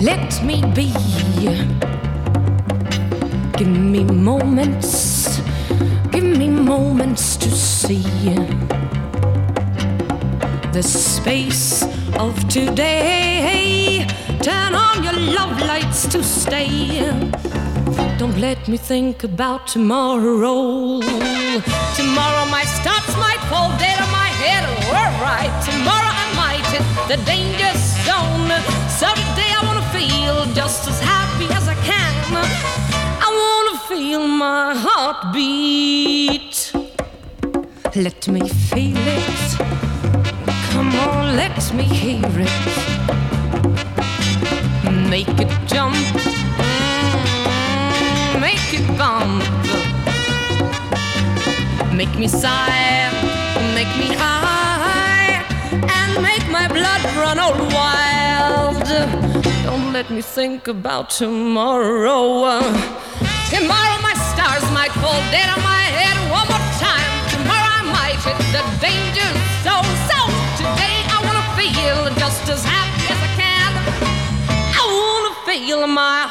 Let me be. Give me moments, give me moments to see the space of today. Turn on your love lights to stay. Don't let me think about tomorrow. Tomorrow my stars might fall dead on my head. We're right. Tomorrow hit the danger zone. So today I wanna feel just as happy as I can. I wanna feel my heart beat. Let me feel it. Come on, let me hear it. Make it jump. Mm, Make it bump. Make me sigh. Make me high. Run all wild. Don't let me think about tomorrow. Tomorrow my stars might fall dead on my head one more time. Tomorrow I might hit the danger zone. So today I wanna feel just as happy as I can. I wanna feel my